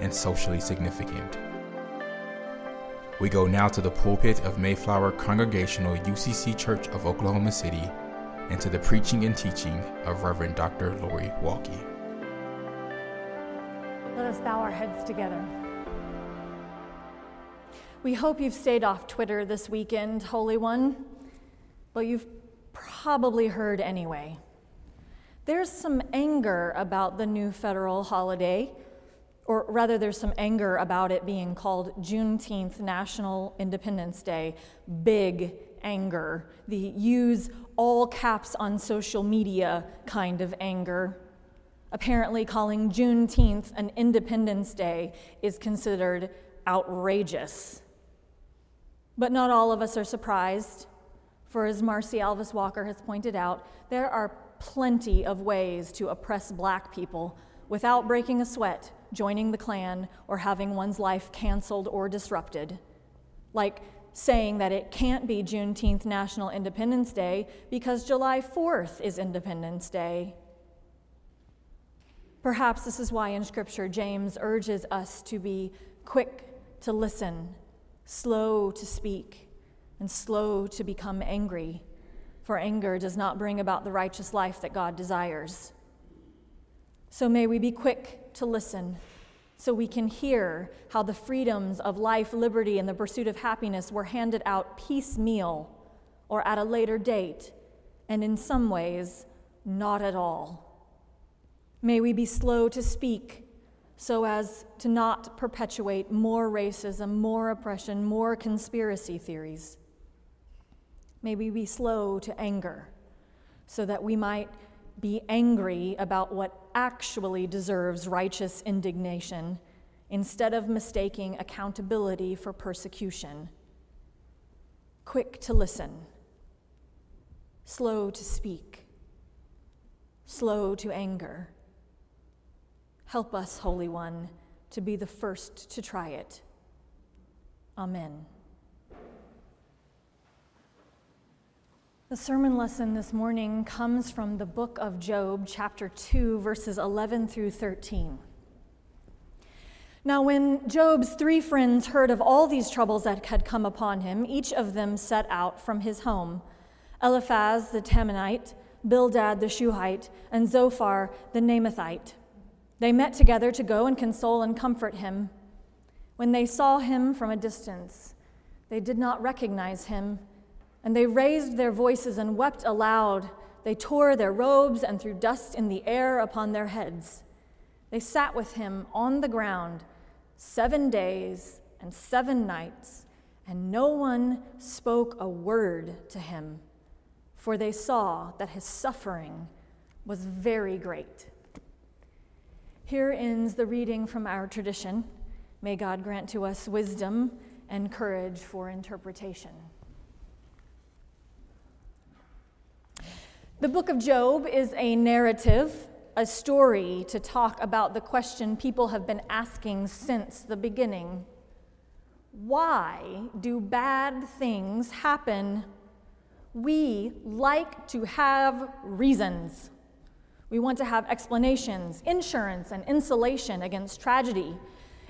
and socially significant. We go now to the pulpit of Mayflower Congregational UCC Church of Oklahoma City and to the preaching and teaching of Reverend Dr. Lori Walke. Let us bow our heads together. We hope you've stayed off Twitter this weekend, Holy One, but you've probably heard anyway. There's some anger about the new federal holiday or rather, there's some anger about it being called Juneteenth National Independence Day. Big anger. The use all caps on social media kind of anger. Apparently, calling Juneteenth an Independence Day is considered outrageous. But not all of us are surprised, for as Marcie Alvis Walker has pointed out, there are plenty of ways to oppress black people without breaking a sweat joining the Klan, or having one's life canceled or disrupted. Like saying that it can't be Juneteenth National Independence Day because July 4th is Independence Day. Perhaps this is why in Scripture James urges us to be quick to listen, slow to speak, and slow to become angry, for anger does not bring about the righteous life that God desires. So may we be quick to listen so we can hear how the freedoms of life, liberty, and the pursuit of happiness were handed out piecemeal or at a later date, and in some ways, not at all. May we be slow to speak so as to not perpetuate more racism, more oppression, more conspiracy theories. May we be slow to anger so that we might be angry about what actually deserves righteous indignation instead of mistaking accountability for persecution. Quick to listen, slow to speak, slow to anger. Help us, Holy One, to be the first to try it. Amen. The sermon lesson this morning comes from the book of Job, chapter 2, verses 11 through 13. Now, when Job's three friends heard of all these troubles that had come upon him, each of them set out from his home Eliphaz the Temanite, Bildad the Shuhite, and Zophar the Naamathite. They met together to go and console and comfort him. When they saw him from a distance, they did not recognize him and they raised their voices and wept aloud. They tore their robes and threw dust in the air upon their heads. They sat with him on the ground seven days and seven nights, and no one spoke a word to him, for they saw that his suffering was very great. Here ends the reading from our tradition. May God grant to us wisdom and courage for interpretation. The book of Job is a narrative, a story to talk about the question people have been asking since the beginning Why do bad things happen? We like to have reasons. We want to have explanations, insurance, and insulation against tragedy.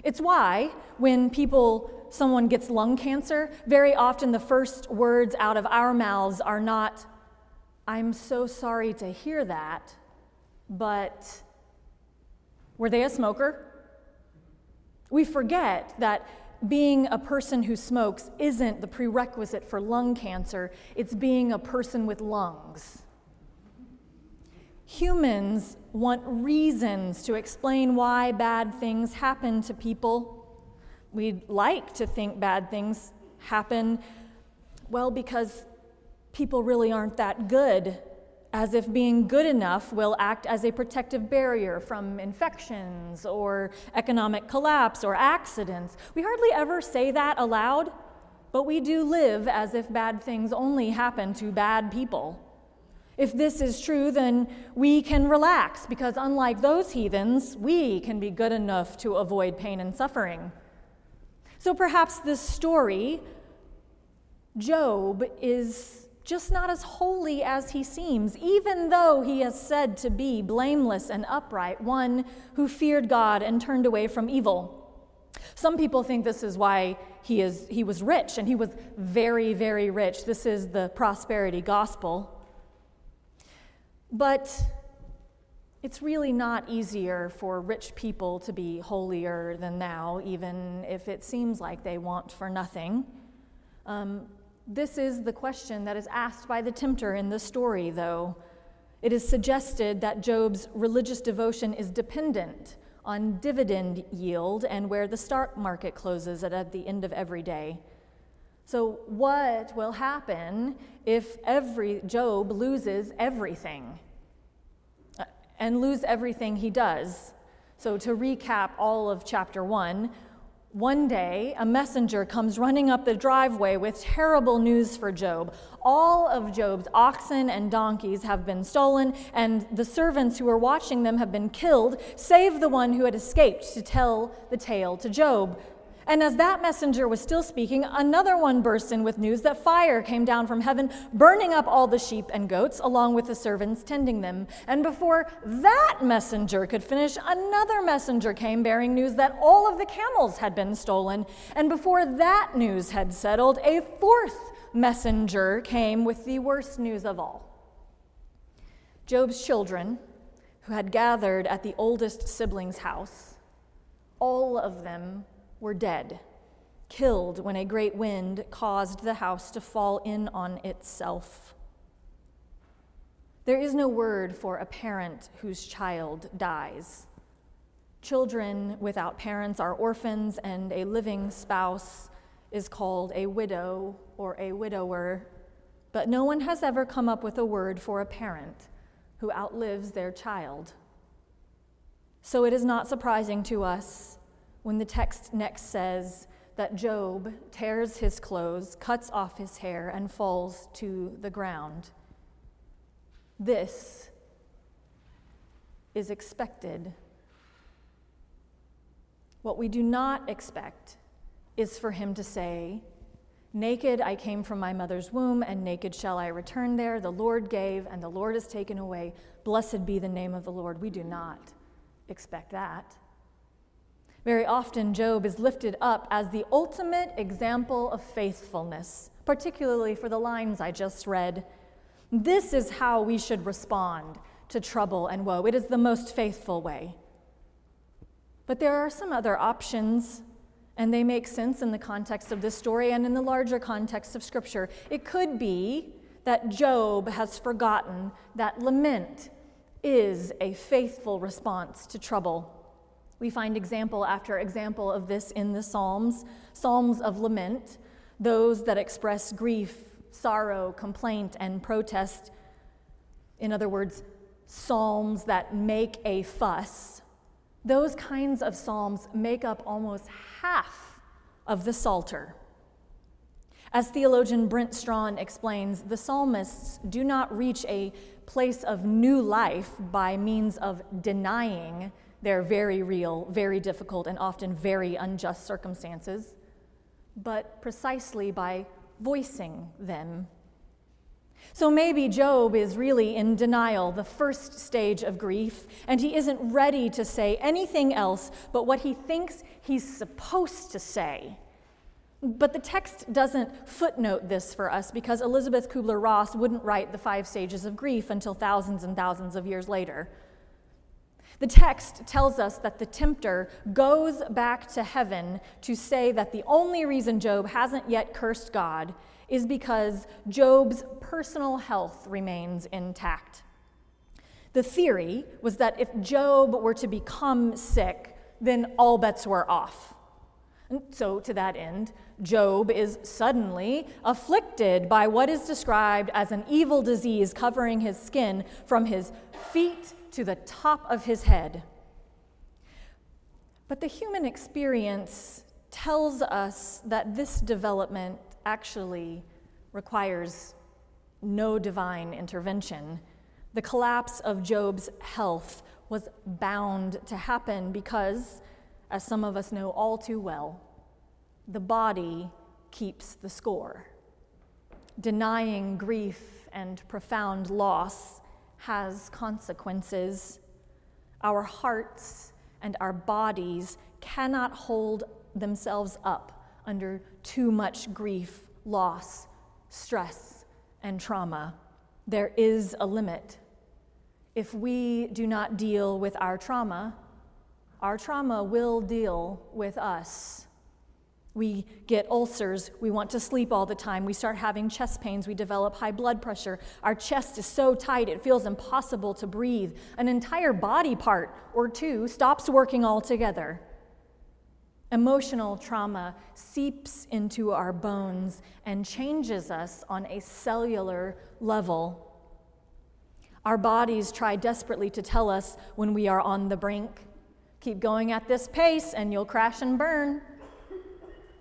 It's why, when people, someone gets lung cancer, very often the first words out of our mouths are not, I'm so sorry to hear that, but Were they a smoker? We forget that being a person who smokes isn't the prerequisite for lung cancer, it's being a person with lungs. Humans want reasons to explain why bad things happen to people. We'd like to think bad things happen, well, because people really aren't that good as if being good enough will act as a protective barrier from infections or economic collapse or accidents. We hardly ever say that aloud, but we do live as if bad things only happen to bad people. If this is true, then we can relax because, unlike those heathens, we can be good enough to avoid pain and suffering. So perhaps this story, Job, is just not as holy as he seems, even though he is said to be blameless and upright, one who feared God and turned away from evil. Some people think this is why he, is, he was rich, and he was very, very rich. This is the prosperity gospel. But it's really not easier for rich people to be holier than thou, even if it seems like they want for nothing. Um, this is the question that is asked by the tempter in the story, though. It is suggested that Job's religious devotion is dependent on dividend yield and where the stock market closes at, the end of every day. So, what will happen if every Job loses everything uh, and lose everything he does? So, to recap all of chapter one, one day, a messenger comes running up the driveway with terrible news for Job. All of Job's oxen and donkeys have been stolen, and the servants who were watching them have been killed, save the one who had escaped to tell the tale to Job. And as that messenger was still speaking, another one burst in with news that fire came down from heaven, burning up all the sheep and goats, along with the servants tending them. And before that messenger could finish, another messenger came bearing news that all of the camels had been stolen. And before that news had settled, a fourth messenger came with the worst news of all. Job's children, who had gathered at the oldest sibling's house, all of them were dead, killed when a great wind caused the house to fall in on itself. There is no word for a parent whose child dies. Children without parents are orphans, and a living spouse is called a widow or a widower. But no one has ever come up with a word for a parent who outlives their child. So it is not surprising to us when the text next says that Job tears his clothes, cuts off his hair, and falls to the ground. This is expected. What we do not expect is for him to say, Naked I came from my mother's womb, and naked shall I return there. The Lord gave, and the Lord has taken away. Blessed be the name of the Lord. We do not expect that. Very often, Job is lifted up as the ultimate example of faithfulness, particularly for the lines I just read. This is how we should respond to trouble and woe. It is the most faithful way. But there are some other options, and they make sense in the context of this story and in the larger context of Scripture. It could be that Job has forgotten that lament is a faithful response to trouble. We find example after example of this in the Psalms Psalms of lament, those that express grief, sorrow, complaint, and protest. In other words, psalms that make a fuss. Those kinds of psalms make up almost half of the Psalter. As theologian Brent Strawn explains, the psalmists do not reach a place of new life by means of denying their very real, very difficult, and often very unjust circumstances, but precisely by voicing them. So maybe Job is really in denial, the first stage of grief, and he isn't ready to say anything else but what he thinks he's supposed to say. But the text doesn't footnote this for us because Elizabeth Kubler Ross wouldn't write the five stages of grief until thousands and thousands of years later. The text tells us that the tempter goes back to heaven to say that the only reason Job hasn't yet cursed God is because Job's personal health remains intact. The theory was that if Job were to become sick, then all bets were off. And so, to that end, Job is suddenly afflicted by what is described as an evil disease covering his skin from his feet to the top of his head. But the human experience tells us that this development actually requires no divine intervention. The collapse of Job's health was bound to happen because, as some of us know all too well, the body keeps the score. Denying grief and profound loss has consequences. Our hearts and our bodies cannot hold themselves up under too much grief, loss, stress, and trauma. There is a limit. If we do not deal with our trauma, our trauma will deal with us. We get ulcers. We want to sleep all the time. We start having chest pains. We develop high blood pressure. Our chest is so tight it feels impossible to breathe. An entire body part or two stops working altogether. Emotional trauma seeps into our bones and changes us on a cellular level. Our bodies try desperately to tell us when we are on the brink. Keep going at this pace and you'll crash and burn.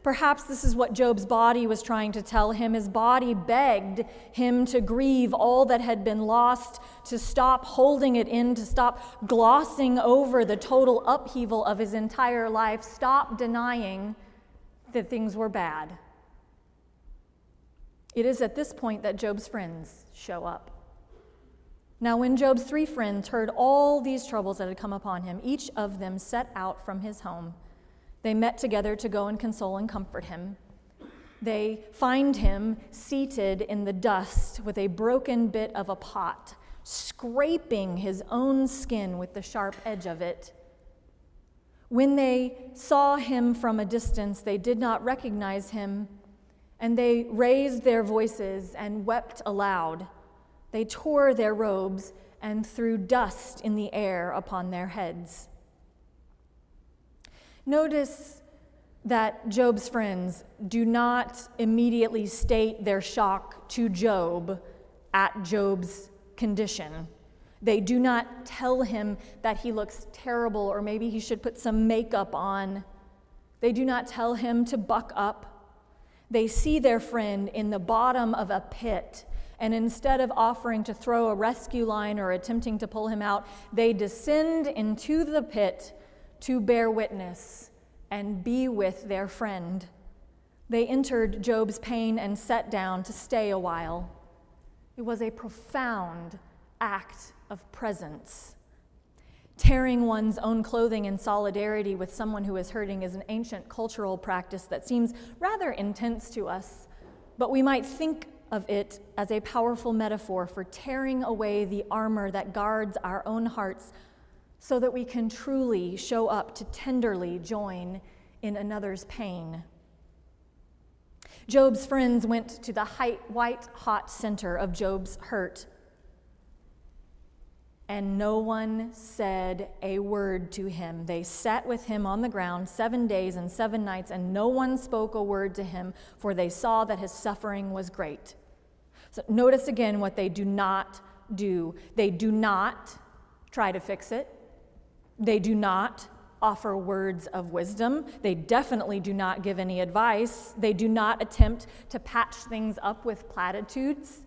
Perhaps this is what Job's body was trying to tell him. His body begged him to grieve all that had been lost, to stop holding it in, to stop glossing over the total upheaval of his entire life, stop denying that things were bad. It is at this point that Job's friends show up. Now, when Job's three friends heard all these troubles that had come upon him, each of them set out from his home they met together to go and console and comfort him. They find him seated in the dust with a broken bit of a pot, scraping his own skin with the sharp edge of it. When they saw him from a distance, they did not recognize him, and they raised their voices and wept aloud. They tore their robes and threw dust in the air upon their heads. Notice that Job's friends do not immediately state their shock to Job at Job's condition. They do not tell him that he looks terrible or maybe he should put some makeup on. They do not tell him to buck up. They see their friend in the bottom of a pit, and instead of offering to throw a rescue line or attempting to pull him out, they descend into the pit to bear witness and be with their friend. They entered Job's pain and sat down to stay a while. It was a profound act of presence. Tearing one's own clothing in solidarity with someone who is hurting is an ancient cultural practice that seems rather intense to us, but we might think of it as a powerful metaphor for tearing away the armor that guards our own hearts so that we can truly show up to tenderly join in another's pain. Job's friends went to the white hot center of Job's hurt, and no one said a word to him. They sat with him on the ground seven days and seven nights, and no one spoke a word to him, for they saw that his suffering was great. So notice again what they do not do. They do not try to fix it. They do not offer words of wisdom. They definitely do not give any advice. They do not attempt to patch things up with platitudes.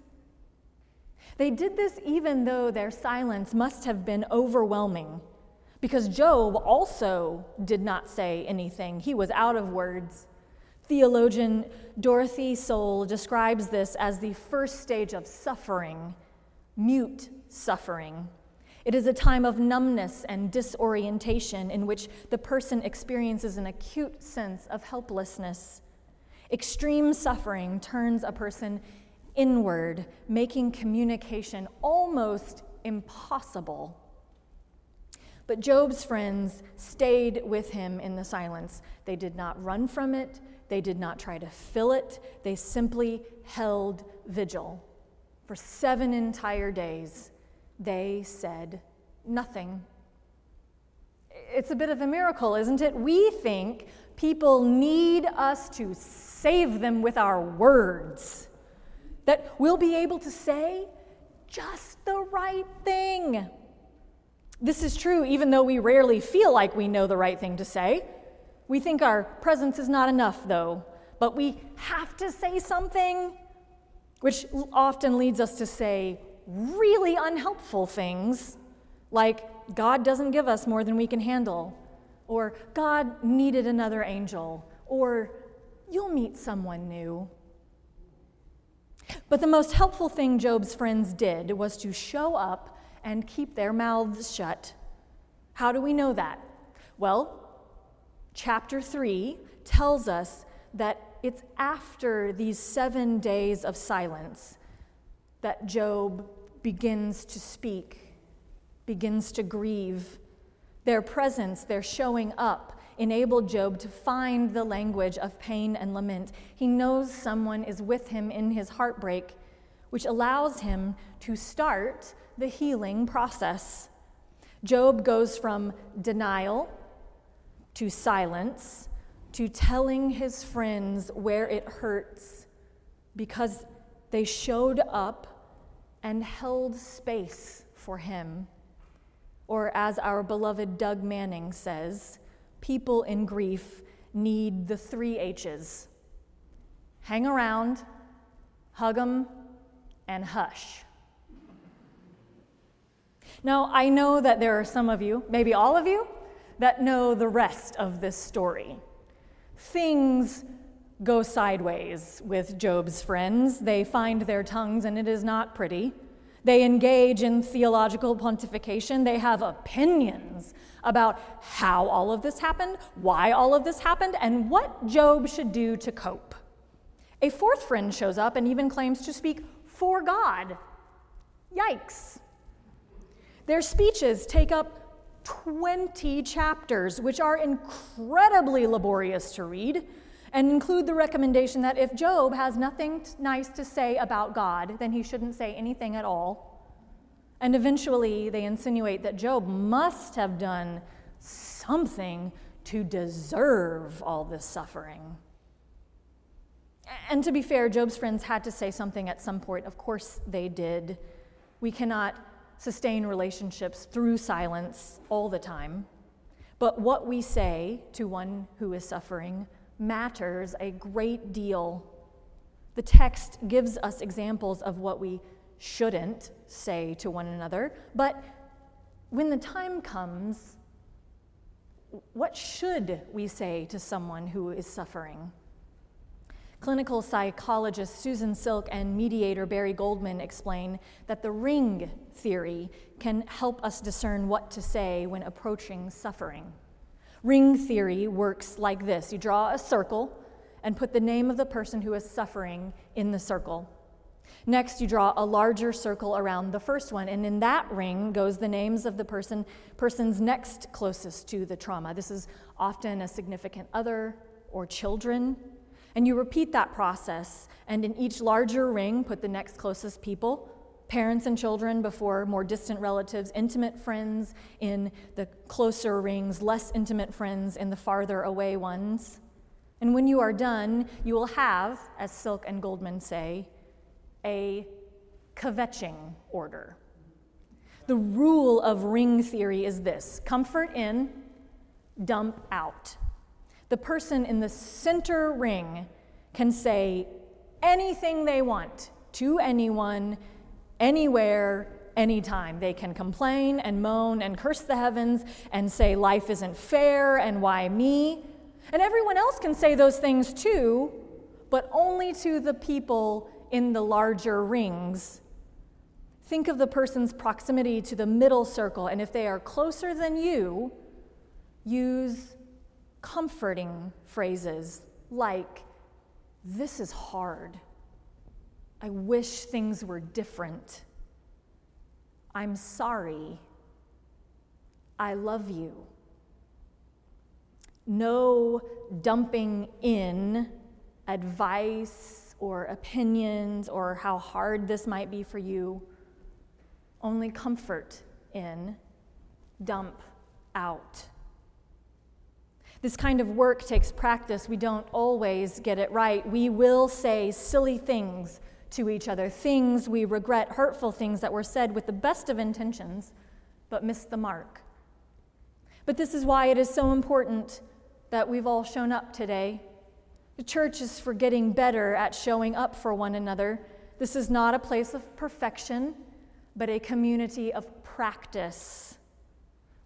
They did this even though their silence must have been overwhelming, because Job also did not say anything. He was out of words. Theologian Dorothy Soelle describes this as the first stage of suffering, mute suffering. It is a time of numbness and disorientation in which the person experiences an acute sense of helplessness. Extreme suffering turns a person inward, making communication almost impossible. But Job's friends stayed with him in the silence. They did not run from it, they did not try to fill it, they simply held vigil. For seven entire days, they said nothing. It's a bit of a miracle, isn't it? We think people need us to save them with our words, that we'll be able to say just the right thing. This is true even though we rarely feel like we know the right thing to say. We think our presence is not enough, though, but we have to say something, which often leads us to say really unhelpful things like, God doesn't give us more than we can handle, or God needed another angel, or you'll meet someone new. But the most helpful thing Job's friends did was to show up and keep their mouths shut. How do we know that? Well, chapter 3 tells us that it's after these seven days of silence that Job begins to speak, begins to grieve. Their presence, their showing up, enabled Job to find the language of pain and lament. He knows someone is with him in his heartbreak, which allows him to start the healing process. Job goes from denial to silence to telling his friends where it hurts because they showed up and held space for him. Or, as our beloved Doug Manning says, people in grief need the three H's hang around, hug them, and hush. Now, I know that there are some of you, maybe all of you, that know the rest of this story. Things go sideways with Job's friends. They find their tongues, and it is not pretty. They engage in theological pontification. They have opinions about how all of this happened, why all of this happened, and what Job should do to cope. A fourth friend shows up and even claims to speak for God. Yikes. Their speeches take up 20 chapters, which are incredibly laborious to read, and include the recommendation that if Job has nothing nice to say about God, then he shouldn't say anything at all. And eventually, they insinuate that Job must have done something to deserve all this suffering. And to be fair, Job's friends had to say something at some point. Of course, they did. We cannot sustain relationships through silence all the time. But what we say to one who is suffering matters a great deal. The text gives us examples of what we shouldn't say to one another, but when the time comes, what should we say to someone who is suffering? Clinical psychologist Susan Silk and mediator Barry Goldman explain that the ring theory can help us discern what to say when approaching suffering. Ring theory works like this you draw a circle and put the name of the person who is suffering in the circle. Next, you draw a larger circle around the first one, and in that ring goes the names of the person person's next closest to the trauma. This is often a significant other or children and you repeat that process, and in each larger ring, put the next closest people parents and children before more distant relatives, intimate friends in the closer rings, less intimate friends in the farther away ones. And when you are done, you will have, as Silk and Goldman say, a kvetching order. The rule of ring theory is this comfort in, dump out. The person in the center ring can say anything they want to anyone, anywhere, anytime. They can complain and moan and curse the heavens and say life isn't fair and why me. And everyone else can say those things too, but only to the people in the larger rings. Think of the person's proximity to the middle circle, and if they are closer than you, use comforting phrases like, This is hard. I wish things were different. I'm sorry. I love you. No dumping in advice or opinions or how hard this might be for you. Only comfort in, dump out. This kind of work takes practice. We don't always get it right. We will say silly things to each other, things we regret, hurtful things that were said with the best of intentions, but missed the mark. But this is why it is so important that we've all shown up today. The church is for getting better at showing up for one another. This is not a place of perfection, but a community of practice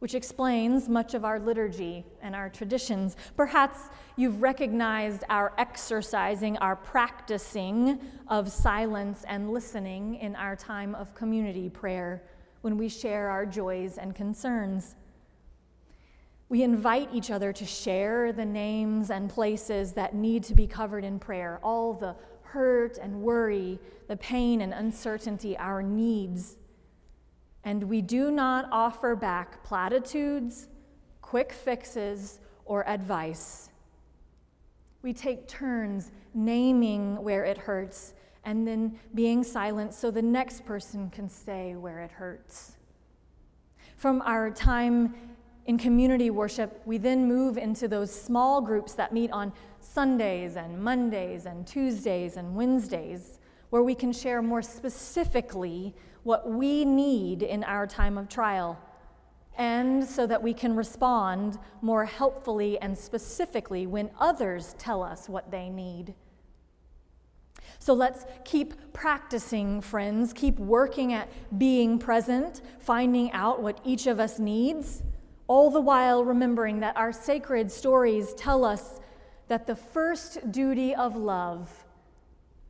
which explains much of our liturgy and our traditions. Perhaps you've recognized our exercising, our practicing of silence and listening in our time of community prayer when we share our joys and concerns. We invite each other to share the names and places that need to be covered in prayer, all the hurt and worry, the pain and uncertainty, our needs and we do not offer back platitudes, quick fixes, or advice. We take turns naming where it hurts and then being silent so the next person can say where it hurts. From our time in community worship, we then move into those small groups that meet on Sundays and Mondays and Tuesdays and Wednesdays, where we can share more specifically what we need in our time of trial, and so that we can respond more helpfully and specifically when others tell us what they need. So let's keep practicing, friends. Keep working at being present, finding out what each of us needs, all the while remembering that our sacred stories tell us that the first duty of love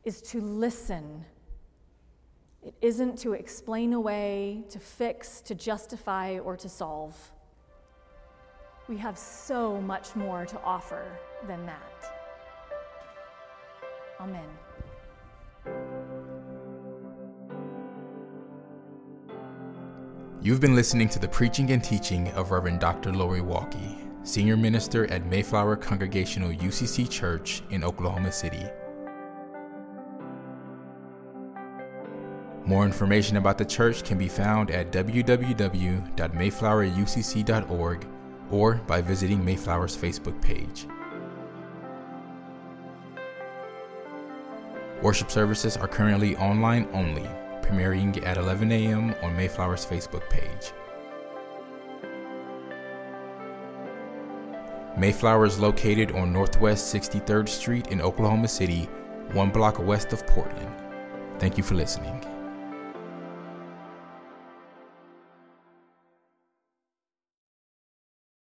is to listen it isn't to explain away, to fix, to justify, or to solve. We have so much more to offer than that. Amen. You've been listening to the preaching and teaching of Reverend Dr. Lori Walke, Senior Minister at Mayflower Congregational UCC Church in Oklahoma City. More information about the church can be found at www.mayflowerucc.org or by visiting Mayflower's Facebook page. Worship services are currently online only, premiering at 11 a.m. on Mayflower's Facebook page. Mayflower is located on Northwest 63rd Street in Oklahoma City, one block west of Portland. Thank you for listening.